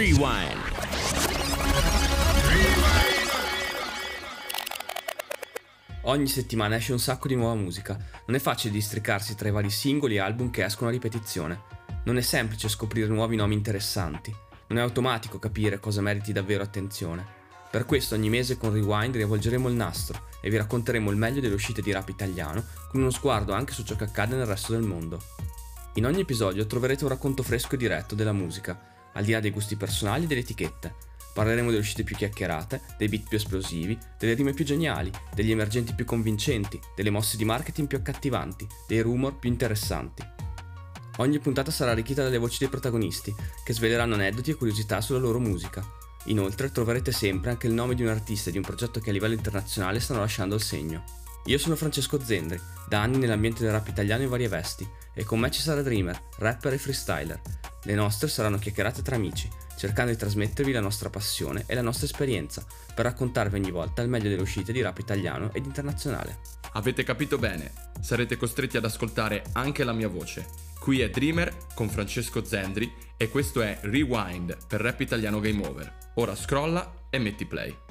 Rewind. Ogni settimana esce un sacco di nuova musica. Non è facile districarsi tra i vari singoli e album che escono a ripetizione. Non è semplice scoprire nuovi nomi interessanti. Non è automatico capire cosa meriti davvero attenzione. Per questo ogni mese con Rewind riavvolgeremo il nastro e vi racconteremo il meglio delle uscite di rap italiano con uno sguardo anche su ciò che accade nel resto del mondo. In ogni episodio troverete un racconto fresco e diretto della musica, al di là dei gusti personali e delle etichette. Parleremo delle uscite più chiacchierate, dei beat più esplosivi, delle rime più geniali, degli emergenti più convincenti, delle mosse di marketing più accattivanti, dei rumor più interessanti. Ogni puntata sarà arricchita dalle voci dei protagonisti, che sveleranno aneddoti e curiosità sulla loro musica. Inoltre troverete sempre anche il nome di un artista e di un progetto che a livello internazionale stanno lasciando il segno. Io sono Francesco Zendri, da anni nell'ambiente del rap italiano in varie vesti, e con me ci sarà Dreamer, rapper e freestyler. Le nostre saranno chiacchierate tra amici, cercando di trasmettervi la nostra passione e la nostra esperienza, per raccontarvi ogni volta il meglio delle uscite di rap italiano ed internazionale. Avete capito bene, sarete costretti ad ascoltare anche la mia voce. Qui è Dreamer con Francesco Zendri e questo è Rewind per Rap Italiano Game Over. Ora scrolla e metti play.